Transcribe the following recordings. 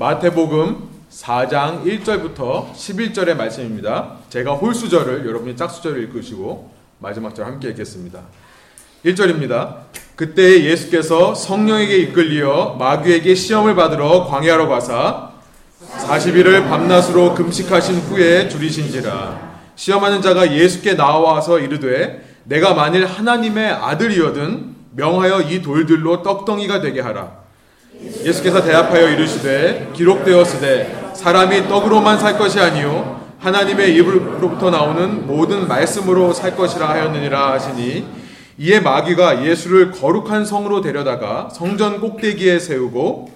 마태복음 4장 1절부터 11절의 말씀입니다. 제가 홀수절을 여러분이 짝수절을 읽으시고 마지막 절 함께 읽겠습니다. 1절입니다. 그때 예수께서 성령에게 이끌리어 마귀에게 시험을 받으러 광야로 가사 40일을 밤낮으로 금식하신 후에 줄이신지라 시험하는 자가 예수께 나와서 이르되 내가 만일 하나님의 아들이거든 명하여 이 돌들로 떡덩이가 되게 하라 예수께서 대답하여 이르시되 기록되었으되 사람이 떡으로만 살 것이 아니요 하나님의 입으로부터 나오는 모든 말씀으로 살 것이라 하였느니라 하시니 이에 마귀가 예수를 거룩한 성으로 데려다가 성전 꼭대기에 세우고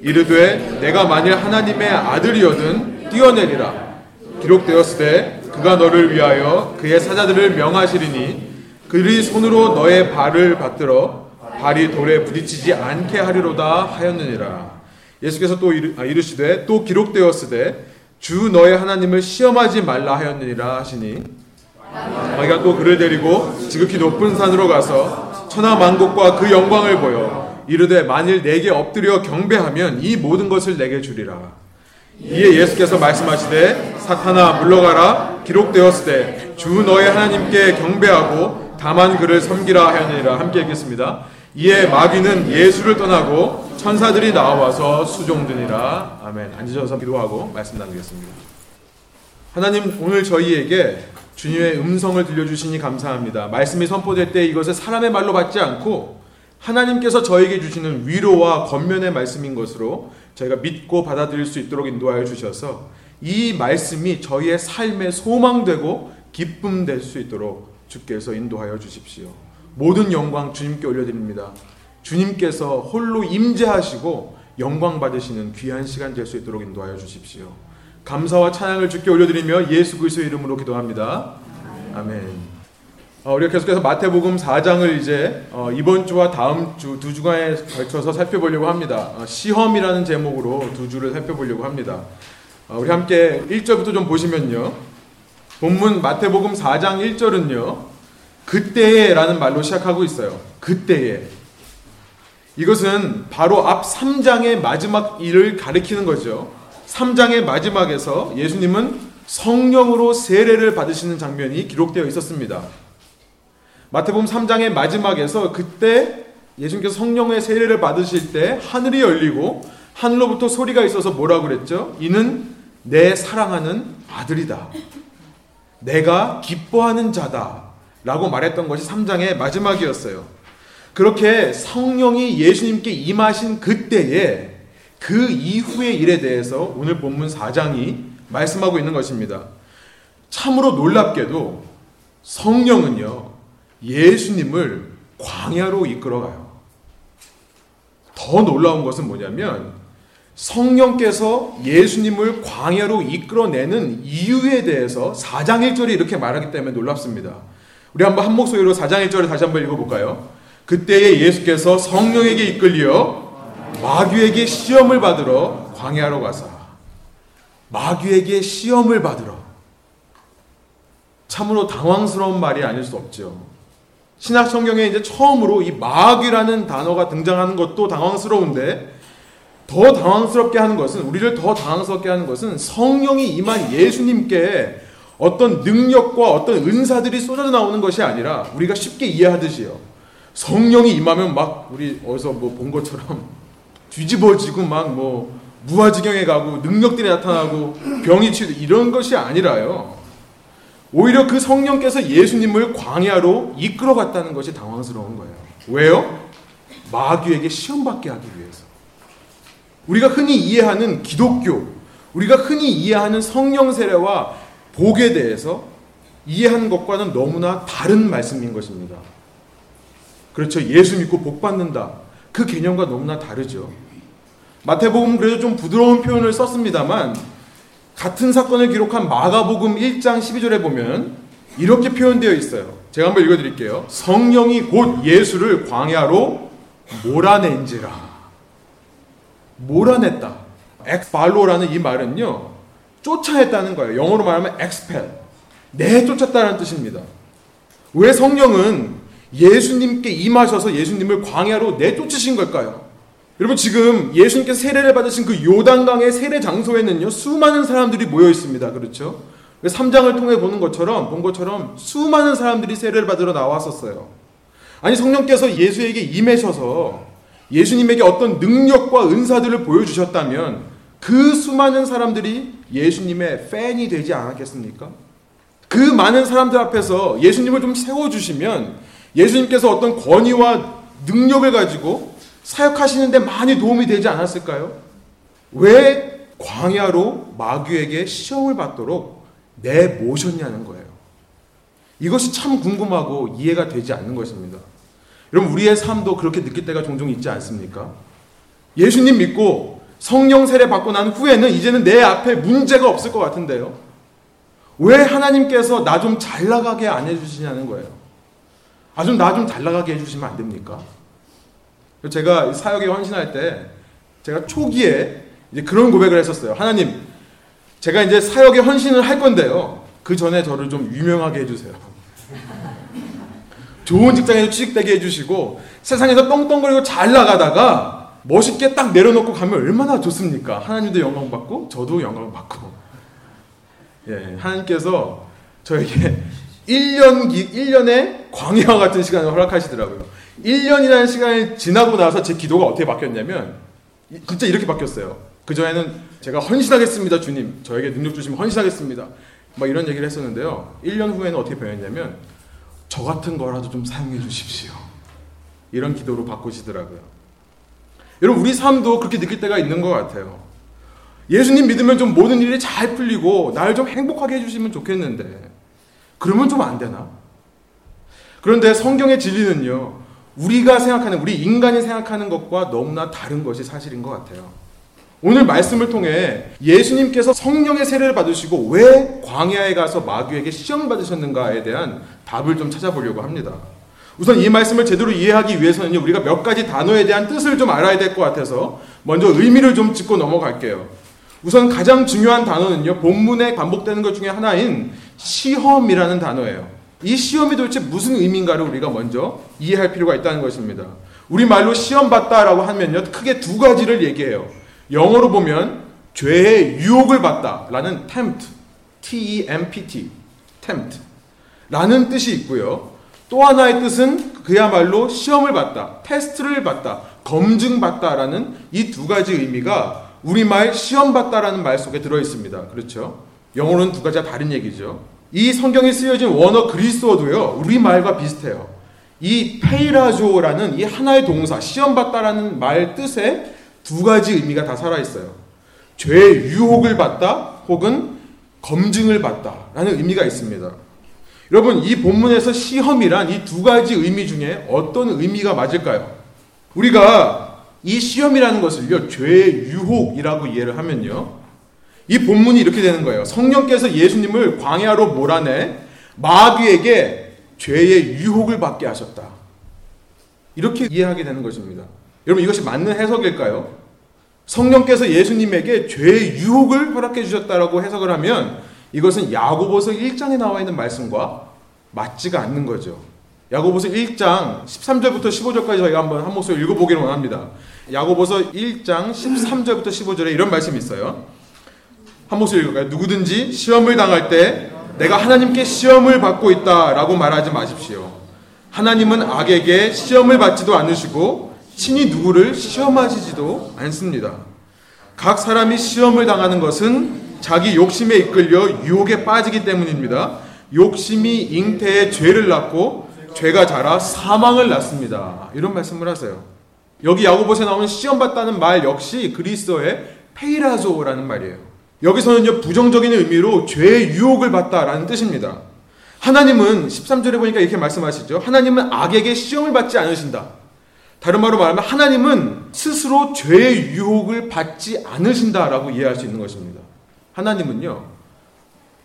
이르되 내가 만일 하나님의 아들이거든 뛰어내리라. 기록되었으되 그가 너를 위하여 그의 사자들을 명하시리니 그들이 손으로 너의 발을 받들어 발이 돌에 부딪히지 않게 하리로다 하였느니라. 예수께서 또 이르, 아, 이르시되 또 기록되었으되 주 너의 하나님을 시험하지 말라 하였느니라 하시니 마귀가 또 그를 데리고 지극히 높은 산으로 가서 천하 만국과 그 영광을 보여 이르되 만일 내게 엎드려 경배하면 이 모든 것을 내게 주리라. 이에 예수께서 말씀하시되 사탄아 물러가라 기록되었으되 주 너의 하나님께 경배하고 다만 그를 섬기라 하였느니라 함께 읽겠습니다. 이에 마귀는 예수를 떠나고 천사들이 나와서 수종드니라. 아멘. 앉으셔서 기도하고 말씀 나누겠습니다. 하나님 오늘 저희에게 주님의 음성을 들려주시니 감사합니다. 말씀이 선포될 때 이것을 사람의 말로 받지 않고 하나님께서 저에게 주시는 위로와 권면의 말씀인 것으로 저희가 믿고 받아들일 수 있도록 인도하여 주셔서 이 말씀이 저희의 삶의 소망되고 기쁨 될 수 있도록 주께서 인도하여 주십시오. 모든 영광 주님께 올려드립니다. 주님께서 홀로 임재하시고 영광 받으시는 귀한 시간 될 수 있도록 인도하여 주십시오. 감사와 찬양을 주께 올려드리며 예수 그리스도의 이름으로 기도합니다. 아멘. 어, 우리가 계속해서 마태복음 4장을 이제 어, 이번 주와 다음 주 두 주간에 걸쳐서 살펴보려고 합니다. 어, 시험이라는 제목으로 두 주를 살펴보려고 합니다. 어, 우리 함께 1절부터 좀 보시면요. 본문 마태복음 4장 1절은요. 그때에라는 말로 시작하고 있어요. 그때에. 이것은 바로 앞 3장의 마지막 일을 가리키는 거죠. 3장의 마지막에서 예수님은 성령으로 세례를 받으시는 장면이 기록되어 있었습니다. 마태복음 3장의 마지막에서 그때 예수님께서 성령의 세례를 받으실 때 하늘이 열리고 하늘로부터 소리가 있어서 뭐라고 그랬죠? 이는 내 사랑하는 아들이다. 내가 기뻐하는 자다. 라고 말했던 것이 3장의 마지막이었어요. 그렇게 성령이 예수님께 임하신 그때에 그 이후의 일에 대해서 오늘 본문 4장이 말씀하고 있는 것입니다. 참으로 놀랍게도 성령은요, 예수님을 광야로 이끌어가요. 더 놀라운 것은 뭐냐면, 성령께서 예수님을 광야로 이끌어내는 이유에 대해서 4장 1절이 이렇게 말하기 때문에 놀랍습니다. 우리 한번 한 목소리로 4장 1절을 다시 한번 읽어볼까요? 그때에 예수께서 성령에게 이끌려 마귀에게 시험을 받으러 광야로 가사 마귀에게 시험을 받으러 참으로 당황스러운 말이 아닐 수 없죠. 신약 성경에 이제 처음으로 이 마귀라는 단어가 등장하는 것도 당황스러운데 더 당황스럽게 하는 것은 우리를 더 당황스럽게 하는 것은 성령이 임한 예수님께 어떤 능력과 어떤 은사들이 쏟아져 나오는 것이 아니라 우리가 쉽게 이해하듯이요. 성령이 임하면 막 우리 어디서 뭐 본 것처럼 뒤집어지고 막 뭐 무아지경에 가고 능력들이 나타나고 병이 치유 이런 것이 아니라요. 오히려 그 성령께서 예수님을 광야로 이끌어 갔다는 것이 당황스러운 거예요. 왜요? 마귀에게 시험받게 하기 위해서. 우리가 흔히 이해하는 기독교, 우리가 흔히 이해하는 성령 세례와 복에 대해서 이해하는 것과는 너무나 다른 말씀인 것입니다. 그렇죠. 예수 믿고 복 받는다. 그 개념과 너무나 다르죠. 마태복음 그래도 좀 부드러운 표현을 썼습니다만 같은 사건을 기록한 마가복음 1장 12절에 보면 이렇게 표현되어 있어요. 제가 한번 읽어 드릴게요. 성령이 곧 예수를 광야로 몰아낸지라. 몰아냈다. 엑발로라는 이 말은요. 쫓아냈다는 거예요. 영어로 말하면 expel. 내쫓았다는 뜻입니다. 왜 성령은 예수님께 임하셔서 예수님을 광야로 내쫓으신 걸까요? 여러분 지금 예수님께서 세례를 받으신 그 요단강의 세례 장소에는요 수많은 사람들이 모여 있습니다. 그렇죠? 3장을 통해 보는 것처럼 본 것처럼 수많은 사람들이 세례를 받으러 나왔었어요. 아니 성령께서 예수에게 임하셔서 예수님에게 어떤 능력과 은사들을 보여주셨다면 그 수많은 사람들이 예수님의 팬이 되지 않았겠습니까? 그 많은 사람들 앞에서 예수님을 좀 세워주시면 예수님께서 어떤 권위와 능력을 가지고 사역하시는데 많이 도움이 되지 않았을까요? 왜 광야로 마귀에게 시험을 받도록 내모셨냐는 거예요. 이것이 참 궁금하고 이해가 되지 않는 것입니다. 여러분, 우리의 삶도 그렇게 느낄 때가 종종 있지 않습니까? 예수님 믿고 성령 세례 받고 난 후에는 이제는 내 앞에 문제가 없을 것 같은데요. 왜 하나님께서 나 좀 잘 나가게 안 해주시냐는 거예요. 아, 좀 나 좀 잘 나가게 해주시면 안 됩니까? 제가 사역에 헌신할 때 제가 초기에 이제 그런 고백을 했었어요. 하나님, 제가 이제 사역에 헌신을 할 건데요. 그 전에 저를 좀 유명하게 해주세요. 좋은 직장에서 취직되게 해주시고 세상에서 떵떵거리고 잘 나가다가 멋있게 딱 내려놓고 가면 얼마나 좋습니까? 하나님도 영광 받고 저도 영광 받고. 예, 하나님께서 저에게 1년 기, 1년의 광야와 같은 시간을 허락하시더라고요. 1년이라는 시간이 지나고 나서 제 기도가 어떻게 바뀌었냐면 진짜 이렇게 바뀌었어요. 그 전에는 제가 헌신하겠습니다, 주님. 저에게 능력 주시면 헌신하겠습니다. 막 이런 얘기를 했었는데요. 1년 후에는 어떻게 변했냐면 저 같은 거라도 좀 사용해 주십시오. 이런 기도로 바꾸시더라고요. 여러분 우리 삶도 그렇게 느낄 때가 있는 것 같아요. 예수님 믿으면 좀 모든 일이 잘 풀리고 날 좀 행복하게 해주시면 좋겠는데 그러면 좀 안 되나? 그런데 성경의 진리는요. 우리가 생각하는 우리 인간이 생각하는 것과 너무나 다른 것이 사실인 것 같아요. 오늘 말씀을 통해 예수님께서 성령의 세례를 받으시고 왜 광야에 가서 마귀에게 시험을 받으셨는가에 대한 답을 좀 찾아보려고 합니다. 우선 이 말씀을 제대로 이해하기 위해서는 우리가 몇 가지 단어에 대한 뜻을 좀 알아야 될 것 같아서 먼저 의미를 좀 짚고 넘어갈게요. 우선 가장 중요한 단어는요, 본문에 반복되는 것 중에 하나인 시험이라는 단어예요. 이 시험이 도대체 무슨 의미인가를 우리가 먼저 이해할 필요가 있다는 것입니다. 우리 말로 시험 받다라고 하면요, 크게 두 가지를 얘기해요. 영어로 보면 죄의 유혹을 받다라는 tempt, T-E-M-P-T, tempt 라는 뜻이 있고요. 또 하나의 뜻은 그야말로 시험을 받다, 테스트를 받다, 검증받다라는 이 두 가지 의미가 우리말 시험 받다라는 말 속에 들어 있습니다. 그렇죠? 영어로는 두 가지가 다른 얘기죠. 이 성경에 쓰여진 원어 그리스어도요. 우리말과 비슷해요. 이 페이라조라는 이 하나의 동사 시험 받다라는 말 뜻에 두 가지 의미가 다 살아있어요. 죄의 유혹을 받다 혹은 검증을 받다라는 의미가 있습니다. 여러분, 이 본문에서 시험이란 이 두 가지 의미 중에 어떤 의미가 맞을까요? 우리가 이 시험이라는 것을요, 죄의 유혹이라고 이해를 하면요. 이 본문이 이렇게 되는 거예요. 성령께서 예수님을 광야로 몰아내 마귀에게 죄의 유혹을 받게 하셨다. 이렇게 이해하게 되는 것입니다. 여러분 이것이 맞는 해석일까요? 성령께서 예수님에게 죄의 유혹을 허락해 주셨다라고 해석을 하면 이것은 야고보서 1장에 나와 있는 말씀과 맞지가 않는 거죠. 야고보서 1장 13절부터 15절까지 저희가 한번 한 목소리 읽어보기를 원합니다. 야고보서 1장 13절부터 15절에 이런 말씀이 있어요. 한 목소리 읽을까요? 누구든지 시험을 당할 때 내가 하나님께 시험을 받고 있다 라고 말하지 마십시오. 하나님은 악에게 시험을 받지도 않으시고 친히 누구를 시험하시지도 않습니다. 각 사람이 시험을 당하는 것은 자기 욕심에 이끌려 유혹에 빠지기 때문입니다. 욕심이 잉태에 죄를 낳고 죄가 자라 사망을 낳습니다. 이런 말씀을 하세요. 여기 야고보에 나오는 시험 받다는 말 역시 그리스어의 페이라조라는 말이에요. 여기서는요 부정적인 의미로 죄의 유혹을 받다라는 뜻입니다. 하나님은 13절에 보니까 이렇게 말씀하시죠. 하나님은 악에게 시험을 받지 않으신다. 다른 말로 말하면 하나님은 스스로 죄의 유혹을 받지 않으신다라고 이해할 수 있는 것입니다. 하나님은요,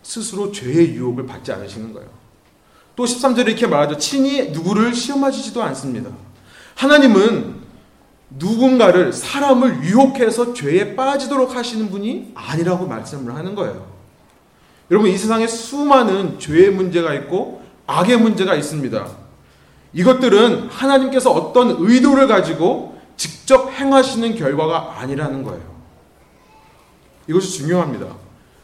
스스로 죄의 유혹을 받지 않으시는 거예요. 또 13절에 이렇게 말하죠. 친히 누구를 시험하시지도 않습니다. 하나님은 누군가를, 사람을 유혹해서 죄에 빠지도록 하시는 분이 아니라고 말씀을 하는 거예요. 여러분, 이 세상에 수많은 죄의 문제가 있고 악의 문제가 있습니다. 이것들은 하나님께서 어떤 의도를 가지고 직접 행하시는 결과가 아니라는 거예요. 이것이 중요합니다.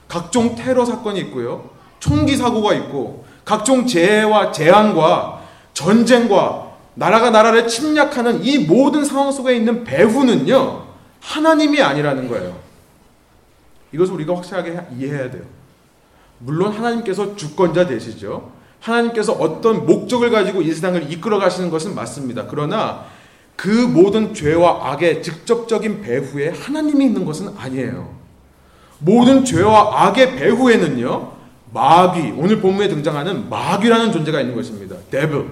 각종 테러 사건이 있고요. 총기 사고가 있고 각종 재해와 재앙과 전쟁과 나라가 나라를 침략하는 이 모든 상황 속에 있는 배후는요. 하나님이 아니라는 거예요. 이것을 우리가 확실하게 이해해야 돼요. 물론 하나님께서 주권자 되시죠. 하나님께서 어떤 목적을 가지고 이 세상을 이끌어 가시는 것은 맞습니다. 그러나 그 모든 죄와 악의 직접적인 배후에 하나님이 있는 것은 아니에요. 모든 죄와 악의 배후에는요, 마귀, 오늘 본문에 등장하는 마귀라는 존재가 있는 것입니다. 데블.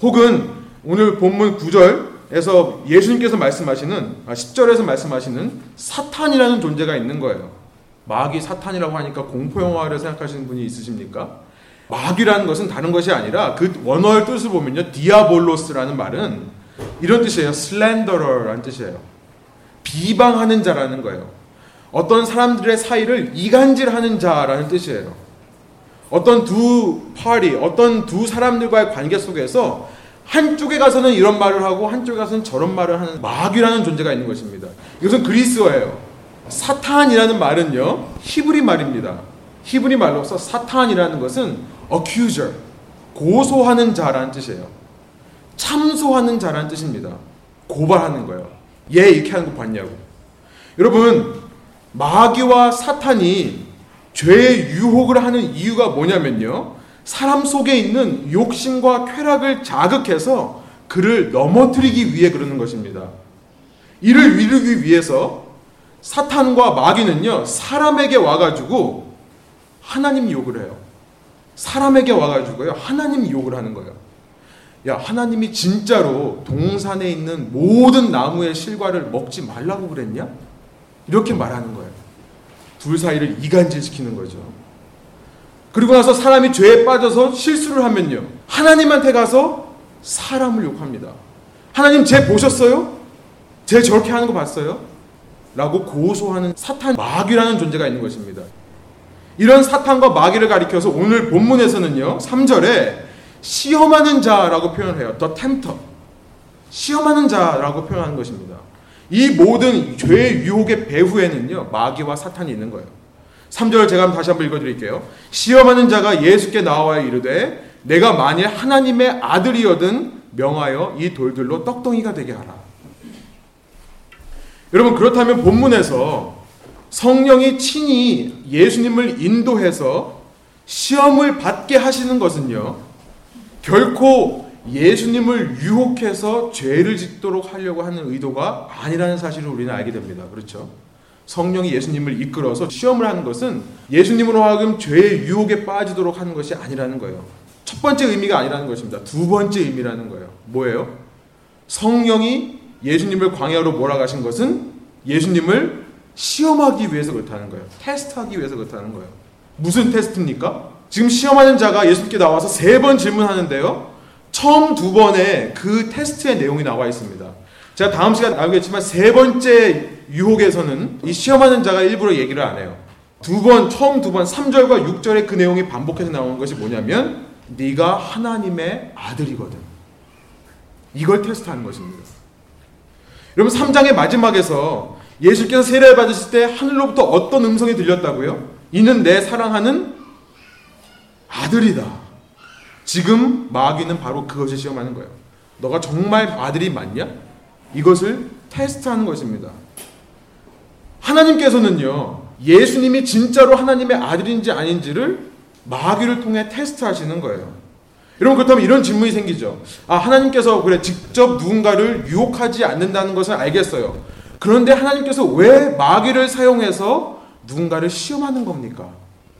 혹은 오늘 본문 9절에서 예수님께서 말씀하시는, 아, 10절에서 말씀하시는 사탄이라는 존재가 있는 거예요. 마귀 사탄이라고 하니까 공포영화를 생각하시는 분이 있으십니까? 마귀라는 것은 다른 것이 아니라 그 원어의 뜻을 보면요. 디아볼로스라는 말은 이런 뜻이에요. 슬렌더러라는 뜻이에요. 비방하는 자라는 거예요. 어떤 사람들의 사이를 이간질하는 자라는 뜻이에요. 어떤 두 파리, 어떤 두 사람들과의 관계 속에서 한쪽에 가서는 이런 말을 하고 한쪽에 가서는 저런 말을 하는 마귀라는 존재가 있는 것입니다. 이것은 그리스어예요. 사탄이라는 말은요, 히브리 말입니다. 히브리 말로서 사탄이라는 것은 accuser, 고소하는 자라는 뜻이에요. 참소하는 자라는 뜻입니다. 고발하는 거예요. 얘 이렇게 하는 거 봤냐고. 여러분, 마귀와 사탄이 죄의 유혹을 하는 이유가 뭐냐면요. 사람 속에 있는 욕심과 쾌락을 자극해서 그를 넘어뜨리기 위해 그러는 것입니다. 이를 이루기 위해서 사탄과 마귀는요, 사람에게 와가지고 하나님 욕을 해요. 사람에게 와가지고요, 하나님 욕을 하는 거예요. 야, 하나님이 진짜로 동산에 있는 모든 나무의 실과를 먹지 말라고 그랬냐? 이렇게 말하는 거예요. 둘 사이를 이간질시키는 거죠. 그리고 나서 사람이 죄에 빠져서 실수를 하면요. 하나님한테 가서 사람을 욕합니다. 하나님 쟤 보셨어요? 쟤 저렇게 하는 거 봤어요? 라고 고소하는 사탄 마귀라는 존재가 있는 것입니다. 이런 사탄과 마귀를 가리켜서 오늘 본문에서는요. 3절에 시험하는 자라고 표현해요. The tempter. 시험하는 자라고 표현하는 것입니다. 이 모든 죄의 유혹의 배후에는요. 마귀와 사탄이 있는 거예요. 3절 제가 다시 한번 읽어드릴게요. 시험하는 자가 예수께 나와 이르되 내가 만일 하나님의 아들이여든 명하여 이 돌들로 떡덩이가 되게 하라. 여러분 그렇다면 본문에서 성령이 친히 예수님을 인도해서 시험을 받게 하시는 것은요. 결코 예수님을 유혹해서 죄를 짓도록 하려고 하는 의도가 아니라는 사실을 우리는 알게 됩니다. 그렇죠? 성령이 예수님을 이끌어서 시험을 하는 것은 예수님으로 하여금 죄의 유혹에 빠지도록 하는 것이 아니라는 거예요. 첫 번째 의미가 아니라는 것입니다. 두 번째 의미라는 거예요. 뭐예요? 성령이 예수님을 광야로 몰아가신 것은 예수님을 시험하기 위해서 그렇다는 거예요. 테스트하기 위해서 그렇다는 거예요. 무슨 테스트입니까? 지금 시험하는 자가 예수님께 나와서 세 번 질문하는데요. 처음 두 번에 그 테스트의 내용이 나와 있습니다. 제가 다음 시간에 나오겠지만 세 번째 유혹에서는 이 시험하는 자가 일부러 얘기를 안 해요. 두 번, 처음 두 번, 3절과 6절에 그 내용이 반복해서 나오는 것이 뭐냐면 네가 하나님의 아들이거든. 이걸 테스트하는 것입니다. 여러분 3장의 마지막에서 예수께서 세례를 받으실 때 하늘로부터 어떤 음성이 들렸다고요? 이는 내 사랑하는 아들이다. 지금 마귀는 바로 그것을 시험하는 거예요. 너가 정말 아들이 맞냐? 이것을 테스트하는 것입니다. 하나님께서는요, 예수님이 진짜로 하나님의 아들인지 아닌지를 마귀를 통해 테스트하시는 거예요. 여러분 그렇다면 이런 질문이 생기죠. 아 하나님께서 그래 직접 누군가를 유혹하지 않는다는 것을 알겠어요. 그런데 하나님께서 왜 마귀를 사용해서 누군가를 시험하는 겁니까?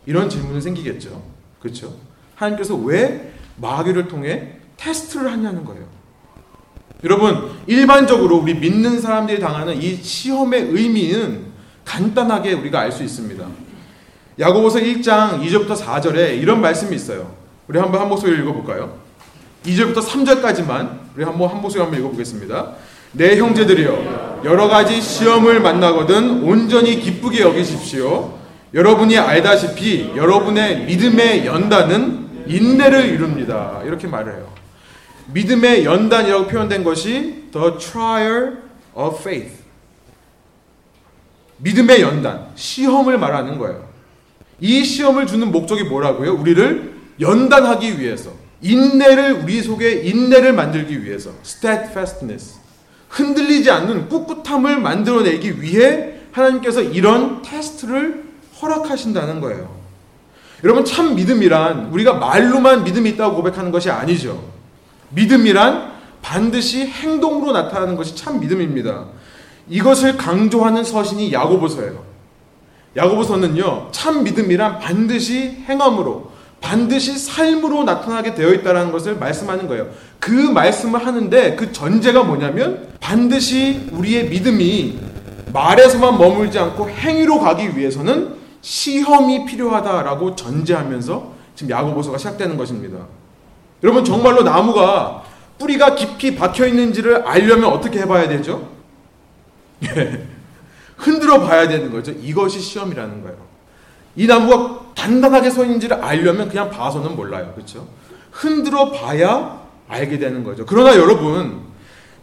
이런 질문이 생기겠죠. 그렇죠? 하나님께서 왜 마귀를 통해 테스트를 하냐는 거예요. 여러분 일반적으로 우리 믿는 사람들이 당하는 이 시험의 의미는 간단하게 우리가 알 수 있습니다. 야고보서 1장 2절부터 4절에 이런 말씀이 있어요. 우리 한번 한 목소리 읽어볼까요? 2절부터 3절까지만 우리 한번 한 목소리 한번 읽어보겠습니다. 내 형제들이여 여러 가지 시험을 만나거든 온전히 기쁘게 여기십시오. 여러분이 알다시피 여러분의 믿음의 연단은 인내를 이룹니다. 이렇게 말을 해요. 믿음의 연단이라고 표현된 것이 the trial of faith. 믿음의 연단, 시험을 말하는 거예요. 이 시험을 주는 목적이 뭐라고요? 우리를 연단하기 위해서. 인내를 우리 속에 인내를 만들기 위해서. steadfastness. 흔들리지 않는 꿋꿋함을 만들어내기 위해 하나님께서 이런 테스트를 허락하신다는 거예요. 여러분 참 믿음이란 우리가 말로만 믿음이 있다고 고백하는 것이 아니죠. 믿음이란 반드시 행동으로 나타나는 것이 참 믿음입니다. 이것을 강조하는 서신이 야고보서예요. 야고보서는요. 참 믿음이란 반드시 행함으로 반드시 삶으로 나타나게 되어 있다는 것을 말씀하는 거예요. 그 말씀을 하는데 그 전제가 뭐냐면 반드시 우리의 믿음이 말에서만 머물지 않고 행위로 가기 위해서는 시험이 필요하다라고 전제하면서 지금 야고보서가 시작되는 것입니다. 여러분 정말로 나무가 뿌리가 깊이 박혀 있는지를 알려면 어떻게 해봐야 되죠? 예. 흔들어 봐야 되는 거죠. 이것이 시험이라는 거예요. 이 나무가 단단하게 서 있는지를 알려면 그냥 봐서는 몰라요. 그렇죠? 흔들어 봐야 알게 되는 거죠. 그러나 여러분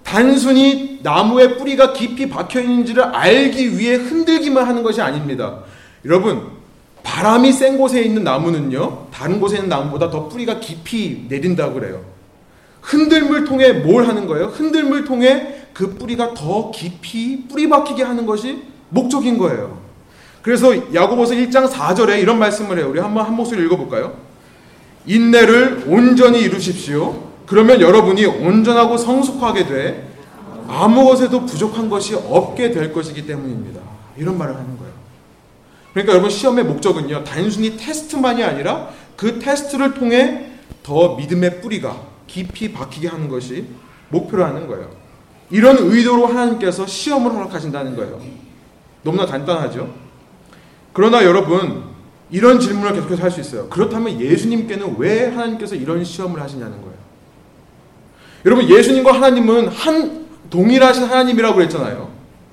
단순히 나무의 뿌리가 깊이 박혀 있는지를 알기 위해 흔들기만 하는 것이 아닙니다. 여러분 바람이 센 곳에 있는 나무는요 다른 곳에 있는 나무보다 더 뿌리가 깊이 내린다고 그래요. 흔들물 통해 뭘 하는 거예요? 흔들물 통해 그 뿌리가 더 깊이 뿌리 박히게 하는 것이 목적인 거예요. 그래서 야고보서 1장 4절에 이런 말씀을 해요. 우리 한번 한 목소리 읽어볼까요? 인내를 온전히 이루십시오. 그러면 여러분이 온전하고 성숙하게 돼 아무 것에도 부족한 것이 없게 될 것이기 때문입니다. 이런 말을 하는 거예요. 그러니까 여러분 시험의 목적은요. 단순히 테스트만이 아니라 그 테스트를 통해 더 믿음의 뿌리가 깊이 박히게 하는 것이 목표로 하는 거예요. 이런 의도로 하나님께서 시험을 허락하신다는 거예요. 너무나 간단하죠? 그러나 여러분, 이런 질문을 계속해서 할 수 있어요. 그렇다면 예수님께는 왜 하나님께서 이런 시험을 하시냐는 거예요. 여러분, 예수님과 하나님은 한 동일하신 하나님이라고 그랬잖아요.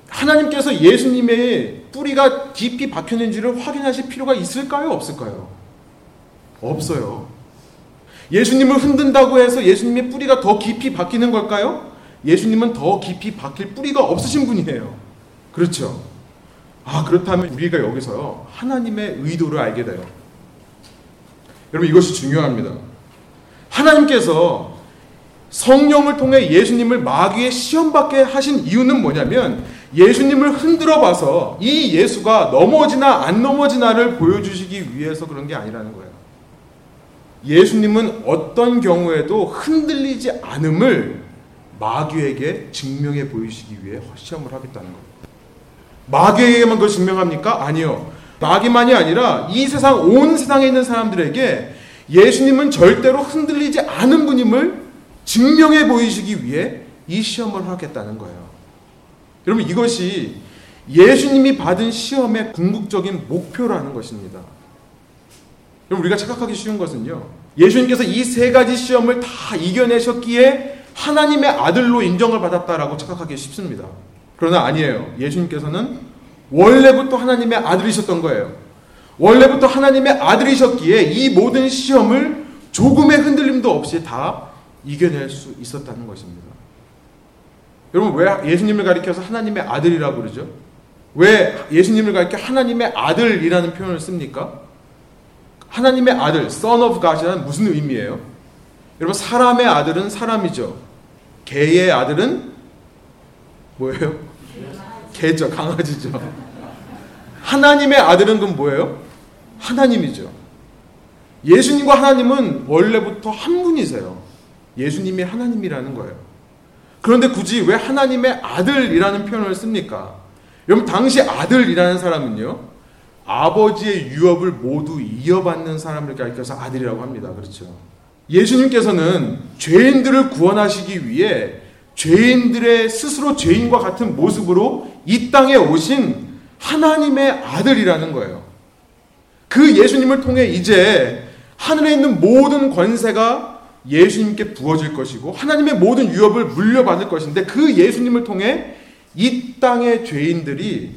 하나님께서 예수님의 뿌리가 깊이 박혔는지를 확인하실 필요가 있을까요? 없을까요? 없어요. 예수님을 흔든다고 해서 예수님의 뿌리가 더 깊이 박히는 걸까요? 예수님은 더 깊이 박힐 뿌리가 없으신 분이에요. 그렇죠? 아, 그렇다면 우리가 여기서 하나님의 의도를 알게 돼요. 여러분, 이것이 중요합니다. 하나님께서 성령을 통해 예수님을 마귀의 시험받게 하신 이유는 뭐냐면 예수님을 흔들어 봐서 이 예수가 넘어지나 안 넘어지나를 보여주시기 위해서 그런 게 아니라는 거예요. 예수님은 어떤 경우에도 흔들리지 않음을 마귀에게 증명해 보이시기 위해 시험을 하겠다는 거예요. 마귀에게만 그걸 증명합니까? 아니요. 마귀만이 아니라 이 세상 온 세상에 있는 사람들에게 예수님은 절대로 흔들리지 않은 분임을 증명해 보이시기 위해 이 시험을 하겠다는 거예요. 여러분 이것이 예수님이 받은 시험의 궁극적인 목표라는 것입니다. 여러분 우리가 착각하기 쉬운 것은요. 예수님께서 이 세 가지 시험을 다 이겨내셨기에 하나님의 아들로 인정을 받았다라고 착각하기 쉽습니다. 그러나 아니에요. 예수님께서는 원래부터 하나님의 아들이셨던 거예요. 원래부터 하나님의 아들이셨기에 이 모든 시험을 조금의 흔들림도 없이 다 이겨낼 수 있었다는 것입니다. 여러분 왜 예수님을 가리켜서 하나님의 아들이라고 그러죠? 왜 예수님을 가리켜 하나님의 아들이라는 표현을 씁니까? 하나님의 아들, son of God이라는 무슨 의미예요? 여러분 사람의 아들은 사람이죠. 개의 아들은 뭐예요? 개죠, 강아지죠. 하나님의 아들은 그럼 뭐예요? 하나님이죠. 예수님과 하나님은 원래부터 한 분이세요. 예수님이 하나님이라는 거예요. 그런데 굳이 왜 하나님의 아들이라는 표현을 씁니까? 여러분, 당시 아들이라는 사람은요, 아버지의 유업을 모두 이어받는 사람을 가리켜서 아들이라고 합니다. 그렇죠. 예수님께서는 죄인들을 구원하시기 위해 죄인들의 스스로 죄인과 같은 모습으로 이 땅에 오신 하나님의 아들이라는 거예요. 그 예수님을 통해 이제 하늘에 있는 모든 권세가 예수님께 부어질 것이고 하나님의 모든 유업을 물려받을 것인데 그 예수님을 통해 이 땅의 죄인들이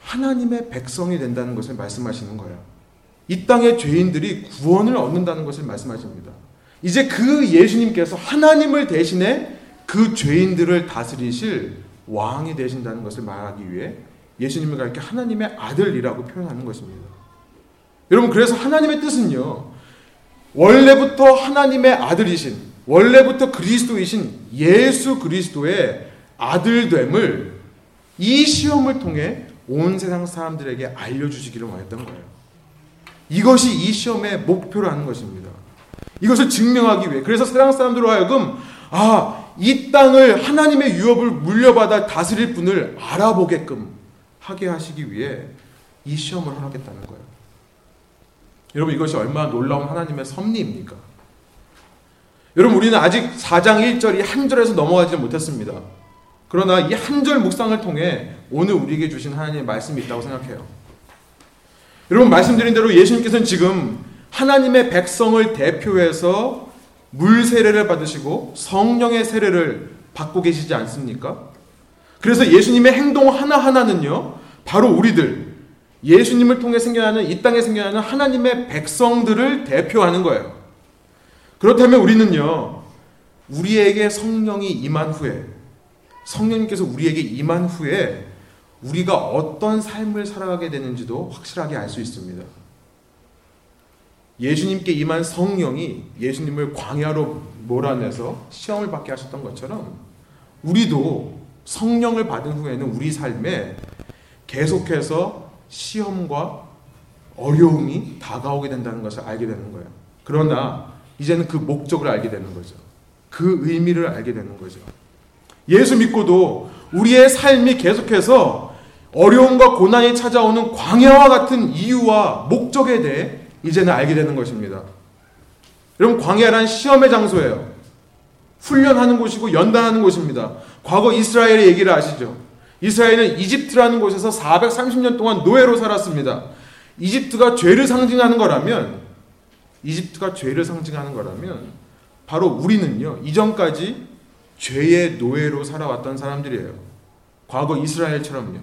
하나님의 백성이 된다는 것을 말씀하시는 거예요. 이 땅의 죄인들이 구원을 얻는다는 것을 말씀하십니다. 이제 그 예수님께서 하나님을 대신해 그 죄인들을 다스리실 왕이 되신다는 것을 말하기 위해 예수님을 가리켜 하나님의 아들이라고 표현하는 것입니다. 여러분 그래서 하나님의 뜻은요. 원래부터 하나님의 아들이신 원래부터 그리스도이신 예수 그리스도의 아들됨을 이 시험을 통해 온 세상 사람들에게 알려주시기를 원했던 거예요. 이것이 이 시험의 목표라는 것입니다. 이것을 증명하기 위해 그래서 세상 사람들로 하여금 아, 이 땅을 하나님의 유업을 물려받아 다스릴 분을 알아보게끔 하게 하시기 위해 이 시험을 하겠다는 거예요. 여러분 이것이 얼마나 놀라운 하나님의 섭리입니까? 여러분 우리는 아직 4장 1절이 한 절에서 넘어가지 못했습니다. 그러나 이 한 절 묵상을 통해 오늘 우리에게 주신 하나님의 말씀이 있다고 생각해요. 여러분 말씀드린 대로 예수님께서는 지금 하나님의 백성을 대표해서 물 세례를 받으시고 성령의 세례를 받고 계시지 않습니까? 그래서 예수님의 행동 하나하나는요, 바로 우리들, 예수님을 통해 생겨나는, 이 땅에 생겨나는 하나님의 백성들을 대표하는 거예요. 그렇다면 우리는요, 우리에게 성령이 임한 후에, 성령님께서 우리에게 임한 후에, 우리가 어떤 삶을 살아가게 되는지도 확실하게 알 수 있습니다. 예수님께 임한 성령이 예수님을 광야로 몰아내서 시험을 받게 하셨던 것처럼 우리도 성령을 받은 후에는 우리 삶에 계속해서 시험과 어려움이 다가오게 된다는 것을 알게 되는 거예요. 그러나 이제는 그 목적을 알게 되는 거죠. 그 의미를 알게 되는 거죠. 예수 믿고도 우리의 삶이 계속해서 어려움과 고난이 찾아오는 광야와 같은 이유와 목적에 대해 이제는 알게 되는 것입니다. 여러분 광야란 시험의 장소예요. 훈련하는 곳이고 연단하는 곳입니다. 과거 이스라엘의 얘기를 아시죠? 이스라엘은 이집트라는 곳에서 430년 동안 노예로 살았습니다. 이집트가 죄를 상징하는 거라면 이집트가 죄를 상징하는 거라면 바로 우리는요. 이전까지 죄의 노예로 살아왔던 사람들이에요. 과거 이스라엘처럼요.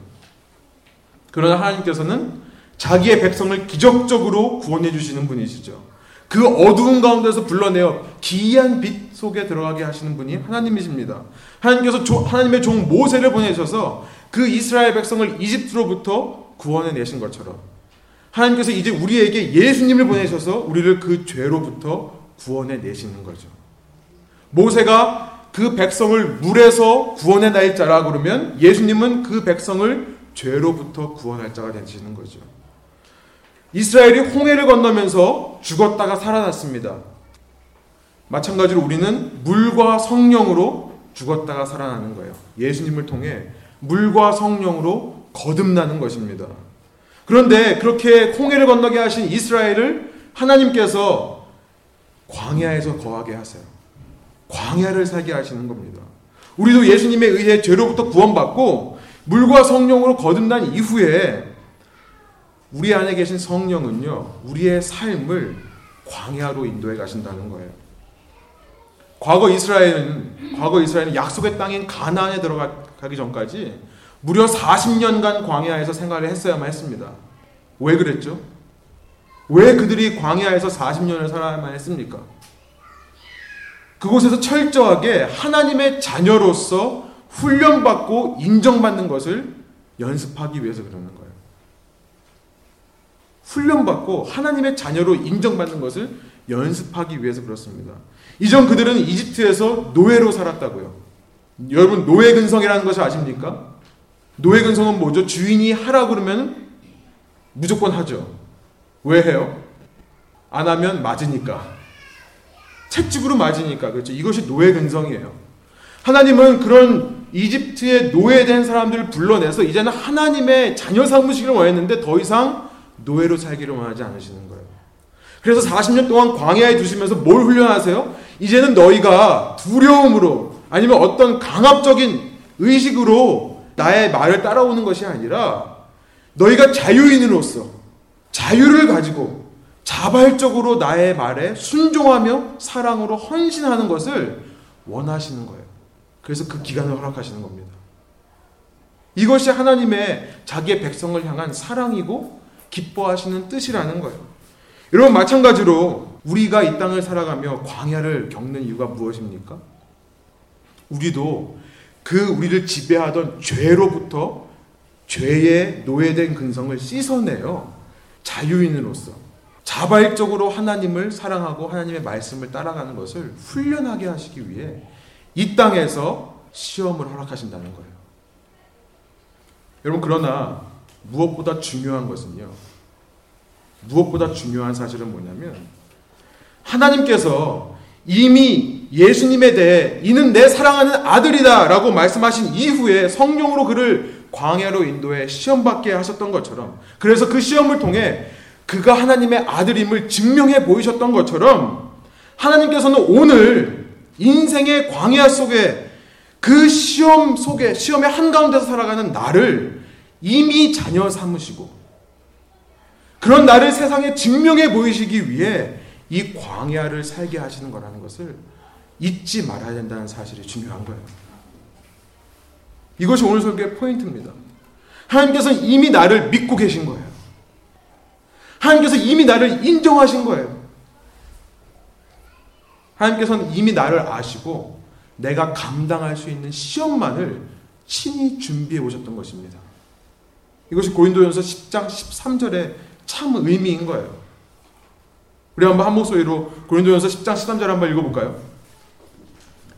그러나 하나님께서는 자기의 백성을 기적적으로 구원해 주시는 분이시죠. 그 어두운 가운데서 불러내어 기이한 빛 속에 들어가게 하시는 분이 하나님이십니다. 하나님께서 조, 하나님의 종 모세를 보내셔서 그 이스라엘 백성을 이집트로부터 구원해 내신 것처럼 하나님께서 이제 우리에게 예수님을 보내셔서 우리를 그 죄로부터 구원해 내시는 거죠. 모세가 그 백성을 물에서 구원해 낼 자라 그러면 예수님은 그 백성을 죄로부터 구원할 자가 되시는 거죠. 이스라엘이 홍해를 건너면서 죽었다가 살아났습니다. 마찬가지로 우리는 물과 성령으로 죽었다가 살아나는 거예요. 예수님을 통해 물과 성령으로 거듭나는 것입니다. 그런데 그렇게 홍해를 건너게 하신 이스라엘을 하나님께서 광야에서 거하게 하세요. 광야를 살게 하시는 겁니다. 우리도 예수님에 의해 죄로부터 구원받고 물과 성령으로 거듭난 이후에 우리 안에 계신 성령은요, 우리의 삶을 광야로 인도해 가신다는 거예요. 과거 이스라엘은, 과거 이스라엘은 약속의 땅인 가나안에 들어가기 전까지 무려 40년간 광야에서 생활을 했어야만 했습니다. 왜 그랬죠? 왜 그들이 광야에서 40년을 살아야만 했습니까? 그곳에서 철저하게 하나님의 자녀로서 훈련받고 인정받는 것을 연습하기 위해서 그러는 거예요. 훈련받고 하나님의 자녀로 인정받는 것을 연습하기 위해서 그렇습니다. 이전 그들은 이집트에서 노예로 살았다고요. 여러분 노예 근성이라는 것을 아십니까? 노예 근성은 뭐죠? 주인이 하라 그러면 무조건 하죠. 왜 해요? 안 하면 맞으니까. 채찍으로 맞으니까. 그렇죠. 이것이 노예 근성이에요. 하나님은 그런 이집트의 노예된 사람들을 불러내서 이제는 하나님의 자녀 삼으시기를 원했는데 더 이상 노예로 살기를 원하지 않으시는 거예요. 그래서 40년 동안 광야에 두시면서 뭘 훈련하세요? 이제는 너희가 두려움으로 아니면 어떤 강압적인 의식으로 나의 말을 따라오는 것이 아니라 너희가 자유인으로서 자유를 가지고 자발적으로 나의 말에 순종하며 사랑으로 헌신하는 것을 원하시는 거예요. 그래서 그 기간을 허락하시는 겁니다. 이것이 하나님의 자기의 백성을 향한 사랑이고 기뻐하시는 뜻이라는 거예요. 여러분 마찬가지로 우리가 이 땅을 살아가며 광야를 겪는 이유가 무엇입니까? 우리도 그 우리를 지배하던 죄로부터 죄의 노예된 근성을 씻어내요. 자유인으로서 자발적으로 하나님을 사랑하고 하나님의 말씀을 따라가는 것을 훈련하게 하시기 위해 이 땅에서 시험을 허락하신다는 거예요. 여러분 그러나 무엇보다 중요한 것은요. 무엇보다 중요한 사실은 뭐냐면 하나님께서 이미 예수님에 대해 이는 내 사랑하는 아들이다라고 말씀하신 이후에 성령으로 그를 광야로 인도해 시험 받게 하셨던 것처럼 그래서 그 시험을 통해 그가 하나님의 아들임을 증명해 보이셨던 것처럼 하나님께서는 오늘 인생의 광야 속에 그 시험 속에 시험의 한가운데서 살아가는 나를 이미 자녀 삼으시고 그런 나를 세상에 증명해 보이시기 위해 이 광야를 살게 하시는 거라는 것을 잊지 말아야 된다는 사실이 중요한 거예요. 이것이 오늘 설교의 포인트입니다. 하나님께서는 이미 나를 믿고 계신 거예요. 하나님께서 이미 나를 인정하신 거예요. 하나님께서는 이미 나를 아시고 내가 감당할 수 있는 시험만을 친히 준비해 오셨던 것입니다. 이것이 고린도전서 10장 13절의 참 의미인 거예요. 우리 한번 한 목소리로 고린도전서 10장 13절 한번 읽어볼까요?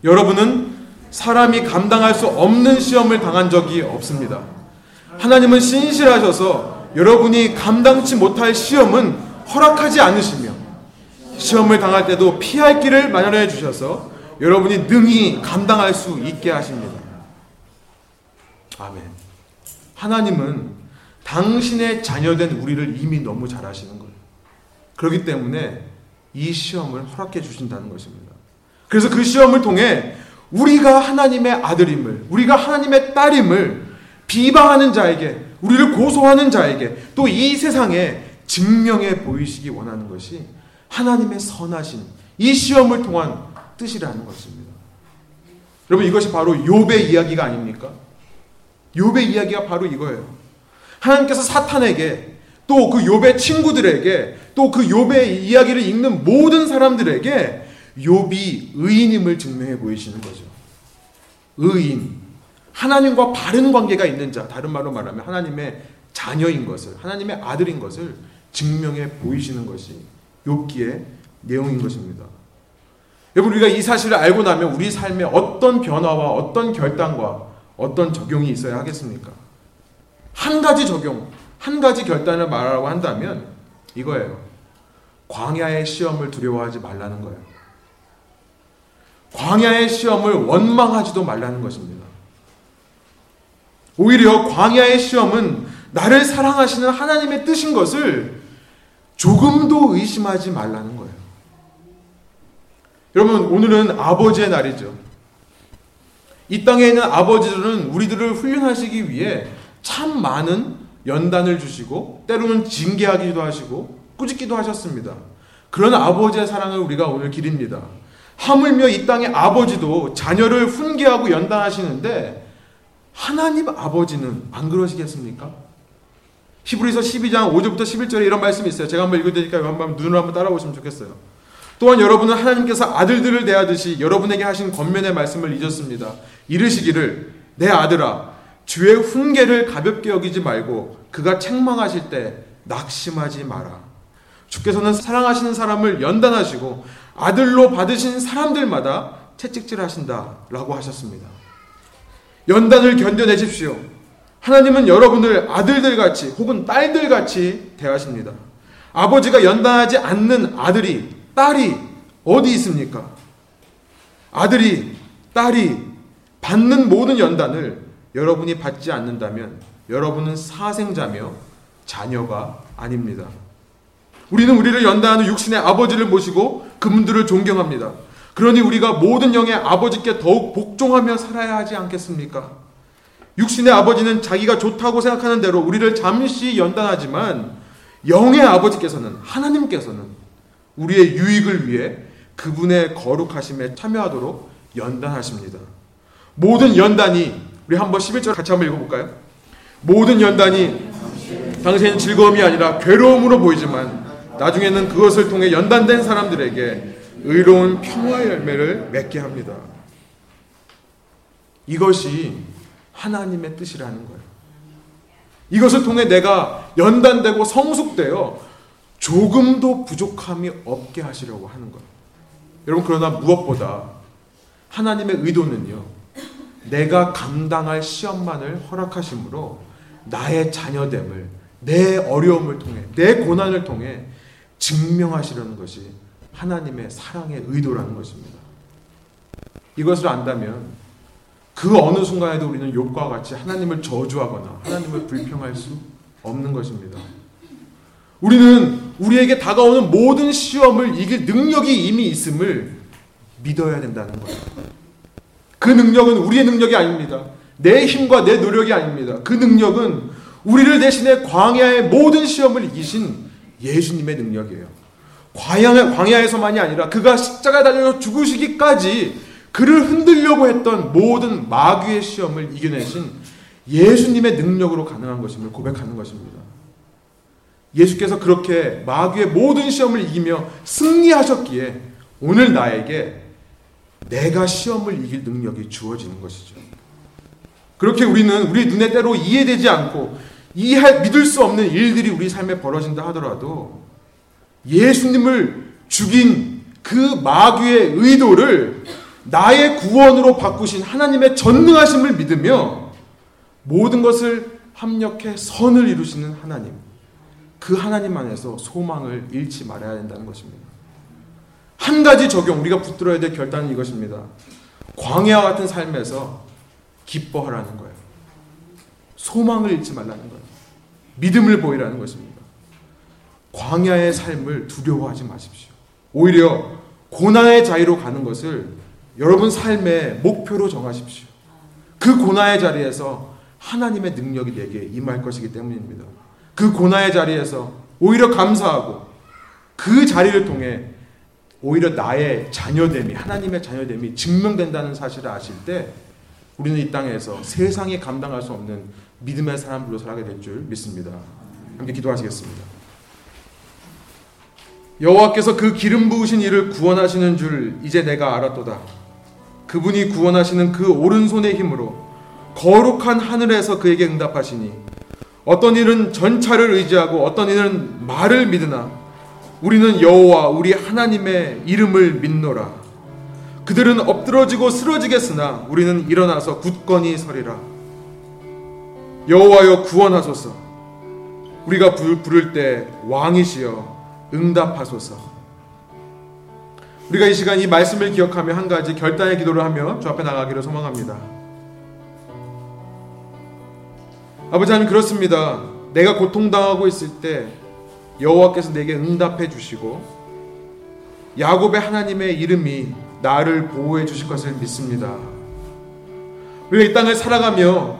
여러분은 사람이 감당할 수 없는 시험을 당한 적이 없습니다. 하나님은 신실하셔서 여러분이 감당치 못할 시험은 허락하지 않으시며 시험을 당할 때도 피할 길을 마련해 주셔서 여러분이 능히 감당할 수 있게 하십니다. 아멘. 하나님은 당신의 자녀된 우리를 이미 너무 잘 아시는 거예요. 그렇기 때문에 이 시험을 허락해 주신다는 것입니다. 그래서 그 시험을 통해 우리가 하나님의 아들임을, 우리가 하나님의 딸임을 비방하는 자에게, 우리를 고소하는 자에게, 또 이 세상에 증명해 보이시기 원하는 것이 하나님의 선하신 이 시험을 통한 뜻이라는 것입니다. 여러분 이것이 바로 욥의 이야기가 아닙니까? 욥의 이야기가 바로 이거예요. 하나님께서 사탄에게 또 그 욥의 친구들에게 또 그 욥의 이야기를 읽는 모든 사람들에게 욥이 의인임을 증명해 보이시는 거죠. 의인. 하나님과 바른 관계가 있는 자, 다른 말로 말하면 하나님의 자녀인 것을, 하나님의 아들인 것을 증명해 보이시는 것이 욥기의 내용인 것입니다. 여러분 우리가 이 사실을 알고 나면 우리 삶에 어떤 변화와 어떤 결단과 어떤 적용이 있어야 하겠습니까? 한 가지 적용, 한 가지 결단을 말하라고 한다면 이거예요. 광야의 시험을 두려워하지 말라는 거예요. 광야의 시험을 원망하지도 말라는 것입니다. 오히려 광야의 시험은 나를 사랑하시는 하나님의 뜻인 것을 조금도 의심하지 말라는 거예요. 여러분, 오늘은 아버지의 날이죠. 이 땅에 있는 아버지들은 우리들을 훈련하시기 위해 참 많은 연단을 주시고, 때로는 징계하기도 하시고, 꾸짖기도 하셨습니다. 그런 아버지의 사랑을 우리가 오늘 기립니다. 하물며 이 땅의 아버지도 자녀를 훈계하고 연단하시는데, 하나님 아버지는 안 그러시겠습니까? 히브리서 12장 5절부터 11절에 이런 말씀이 있어요. 제가 한번 읽어드리니까 한번 눈으로 한번 따라오시면 좋겠어요. 또한 여러분은 하나님께서 아들들을 대하듯이 여러분에게 하신 권면의 말씀을 잊었습니다. 이르시기를 내 아들아 주의 훈계를 가볍게 여기지 말고 그가 책망하실 때 낙심하지 마라. 주께서는 사랑하시는 사람을 연단하시고 아들로 받으신 사람들마다 채찍질 하신다라고 하셨습니다. 연단을 견뎌내십시오. 하나님은 여러분을 아들들 같이 혹은 딸들 같이 대하십니다. 아버지가 연단하지 않는 아들이, 딸이 어디 있습니까? 아들이, 딸이 받는 모든 연단을 여러분이 받지 않는다면 여러분은 사생자며 자녀가 아닙니다. 우리는 우리를 연단하는 육신의 아버지를 모시고 그분들을 존경합니다. 그러니 우리가 모든 영의 아버지께 더욱 복종하며 살아야 하지 않겠습니까? 육신의 아버지는 자기가 좋다고 생각하는 대로 우리를 잠시 연단하지만 영의 아버지께서는 하나님께서는 우리의 유익을 위해 그분의 거룩하심에 참여하도록 연단하십니다. 모든 연단이 우리 한번 11절 같이 한번 읽어볼까요? 모든 연단이 당시엔 즐거움이 아니라 괴로움으로 보이지만 나중에는 그것을 통해 연단된 사람들에게 의로운 평화의 열매를 맺게 합니다. 이것이 하나님의 뜻이라는 거예요. 이것을 통해 내가 연단되고 성숙되어 조금도 부족함이 없게 하시려고 하는 거예요. 여러분, 그러나 무엇보다 하나님의 의도는요, 내가 감당할 시험만을 허락하심으로 나의 자녀됨을, 내 어려움을 통해, 내 고난을 통해 증명하시려는 것이 하나님의 사랑의 의도라는 것입니다. 이것을 안다면 그 어느 순간에도 우리는 욕과 같이 하나님을 저주하거나 하나님을 불평할 수 없는 것입니다. 우리는 우리에게 다가오는 모든 시험을 이길 능력이 이미 있음을 믿어야 된다는 거예요. 그 능력은 우리의 능력이 아닙니다. 내 힘과 내 노력이 아닙니다. 그 능력은 우리를 대신해 광야의 모든 시험을 이기신 예수님의 능력이에요. 광야, 광야에서만이 아니라 그가 십자가에 달려 죽으시기까지 그를 흔들려고 했던 모든 마귀의 시험을 이겨내신 예수님의 능력으로 가능한 것임을 고백하는 것입니다. 예수께서 그렇게 마귀의 모든 시험을 이기며 승리하셨기에 오늘 나에게 내가 시험을 이길 능력이 주어지는 것이죠. 그렇게 우리는 우리 눈에 때로 이해되지 않고 이해 믿을 수 없는 일들이 우리 삶에 벌어진다 하더라도 예수님을 죽인 그 마귀의 의도를 나의 구원으로 바꾸신 하나님의 전능하심을 믿으며 모든 것을 합력해 선을 이루시는 하나님. 그 하나님 안에서 소망을 잃지 말아야 된다는 것입니다. 한 가지 적용, 우리가 붙들어야 될 결단은 이것입니다. 광야와 같은 삶에서 기뻐하라는 거예요. 소망을 잃지 말라는 거예요. 믿음을 보이라는 것입니다. 광야의 삶을 두려워하지 마십시오. 오히려 고난의 자리로 가는 것을 여러분 삶의 목표로 정하십시오. 그 고난의 자리에서 하나님의 능력이 내게 임할 것이기 때문입니다. 그 고난의 자리에서 오히려 감사하고 그 자리를 통해 오히려 나의 자녀됨이 하나님의 자녀됨이 증명된다는 사실을 아실 때 우리는 이 땅에서 세상이 감당할 수 없는 믿음의 사람들로 살아게 될 줄 믿습니다. 함께 기도하시겠습니다. 여호와께서 그 기름 부으신 이를 구원하시는 줄 이제 내가 알았도다. 그분이 구원하시는 그 오른손의 힘으로 거룩한 하늘에서 그에게 응답하시니 어떤 일은 전차를 의지하고 어떤 일은 말을 믿으나 우리는 여호와 우리 하나님의 이름을 믿노라. 그들은 엎드러지고 쓰러지겠으나 우리는 일어나서 굳건히 서리라. 여호와여 구원하소서. 우리가 부를 때 왕이시여 응답하소서. 우리가 이 시간 이 말씀을 기억하며 한 가지 결단의 기도를 하며 주 앞에 나가기를 소망합니다. 아버지 하나님 그렇습니다. 내가 고통당하고 있을 때 여호와께서 내게 응답해 주시고 야곱의 하나님의 이름이 나를 보호해 주실 것을 믿습니다. 우리가 이 땅을 살아가며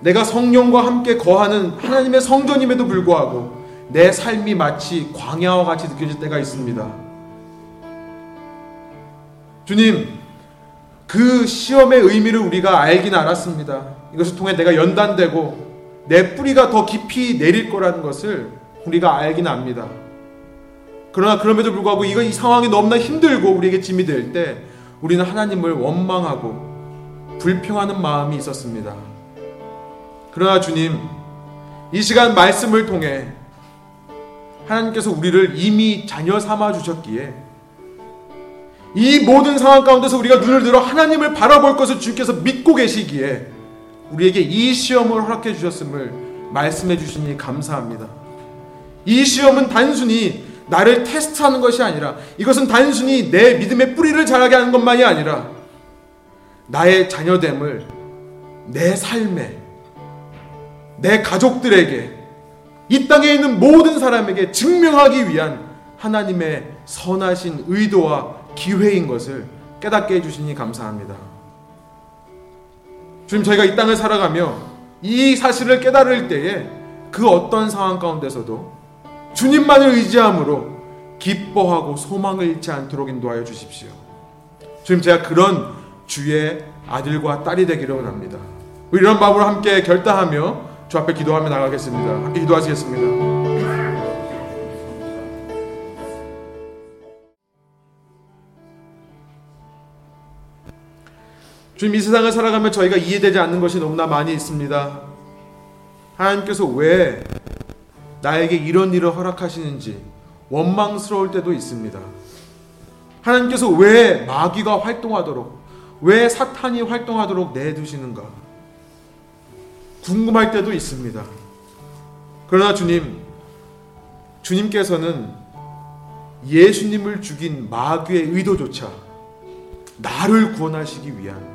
내가 성령과 함께 거하는 하나님의 성전임에도 불구하고 내 삶이 마치 광야와 같이 느껴질 때가 있습니다. 주님, 그 시험의 의미를 우리가 알긴 알았습니다. 이것을 통해 내가 연단되고 내 뿌리가 더 깊이 내릴 거라는 것을 우리가 알긴 압니다. 그러나 그럼에도 불구하고 이거 이 상황이 너무나 힘들고 우리에게 짐이 될 때 우리는 하나님을 원망하고 불평하는 마음이 있었습니다. 그러나 주님, 이 시간 말씀을 통해 하나님께서 우리를 이미 자녀 삼아 주셨기에 이 모든 상황 가운데서 우리가 눈을 들어 하나님을 바라볼 것을 주께서 믿고 계시기에 우리에게 이 시험을 허락해 주셨음을 말씀해 주시니 감사합니다. 이 시험은 단순히 나를 테스트하는 것이 아니라 이것은 단순히 내 믿음의 뿌리를 자라게 하는 것만이 아니라 나의 자녀됨을 내 삶에 내 가족들에게 이 땅에 있는 모든 사람에게 증명하기 위한 하나님의 선하신 의도와 기회인 것을 깨닫게 해주시니 감사합니다. 주님 저희가 이 땅을 살아가며 이 사실을 깨달을 때에 그 어떤 상황 가운데서도 주님만을 의지함으로 기뻐하고 소망을 잃지 않도록 인도하여 주십시오. 주님 제가 그런 주의 아들과 딸이 되기를 원합니다. 우리 이런 마음으로 함께 결단하며 주 앞에 기도하며 나가겠습니다. 함께 기도하시겠습니다. 주님 이 세상을 살아가며 저희가 이해되지 않는 것이 너무나 많이 있습니다. 하나님께서 왜 나에게 이런 일을 허락하시는지 원망스러울 때도 있습니다. 하나님께서 왜 마귀가 활동하도록, 왜 사탄이 활동하도록 내두시는가? 궁금할 때도 있습니다. 그러나 주님, 주님께서는 예수님을 죽인 마귀의 의도조차 나를 구원하시기 위한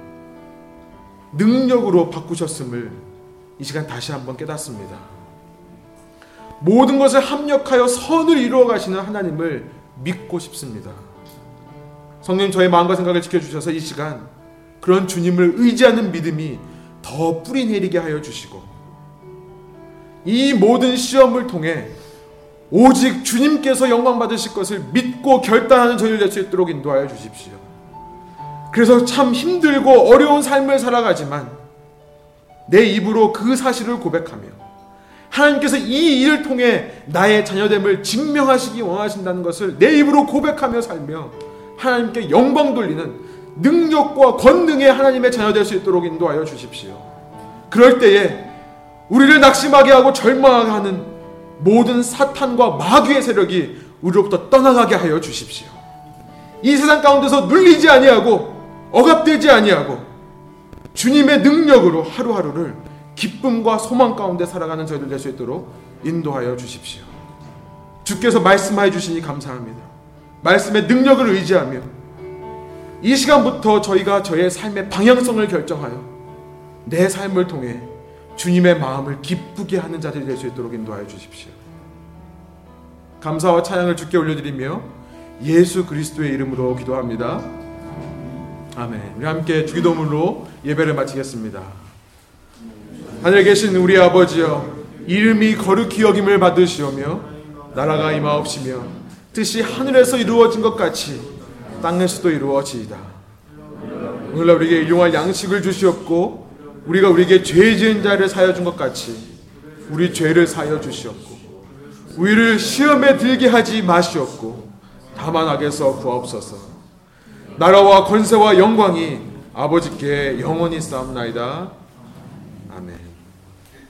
능력으로 바꾸셨음을 이 시간 다시 한번 깨닫습니다. 모든 것을 합력하여 선을 이루어 가시는 하나님을 믿고 싶습니다. 성령 저의 마음과 생각을 지켜주셔서 이 시간 그런 주님을 의지하는 믿음이 더 뿌리 내리게 하여 주시고 이 모든 시험을 통해 오직 주님께서 영광 받으실 것을 믿고 결단하는 저희를 낼수 있도록 인도하여 주십시오. 그래서 참 힘들고 어려운 삶을 살아가지만 내 입으로 그 사실을 고백하며 하나님께서 이 일을 통해 나의 자녀됨을 증명하시기 원하신다는 것을 내 입으로 고백하며 살며 하나님께 영광 돌리는 능력과 권능의 하나님의 자녀 될 수 있도록 인도하여 주십시오. 그럴 때에 우리를 낙심하게 하고 절망하게 하는 모든 사탄과 마귀의 세력이 우리로부터 떠나가게 하여 주십시오. 이 세상 가운데서 눌리지 아니하고 억압되지 아니하고 주님의 능력으로 하루하루를 기쁨과 소망 가운데 살아가는 저희들 될 수 있도록 인도하여 주십시오. 주께서 말씀하여 주시니 감사합니다. 말씀의 능력을 의지하며 이 시간부터 저희가 저의 삶의 방향성을 결정하여 내 삶을 통해 주님의 마음을 기쁘게 하는 자들이 될 수 있도록 인도하여 주십시오. 감사와 찬양을 주께 올려드리며 예수 그리스도의 이름으로 기도합니다. 아멘. 우리 함께 주기도문으로 예배를 마치겠습니다. 하늘에 계신 우리 아버지여, 이름이 거룩히 여김을 받으시오며 나라가 임하옵시며 뜻이 하늘에서 이루어진 것 같이 땅에서도 이루어지이다. 오늘날 우리에게 일용할 양식을 주시옵고 우리가 우리에게 죄 지은 자를 사여 준 것 같이 우리 죄를 사여 주시옵고 우리를 시험에 들게 하지 마시옵고 다만 악에서 구하옵소서. 나라와 권세와 영광이 아버지께 영원히 쌓옵나이다.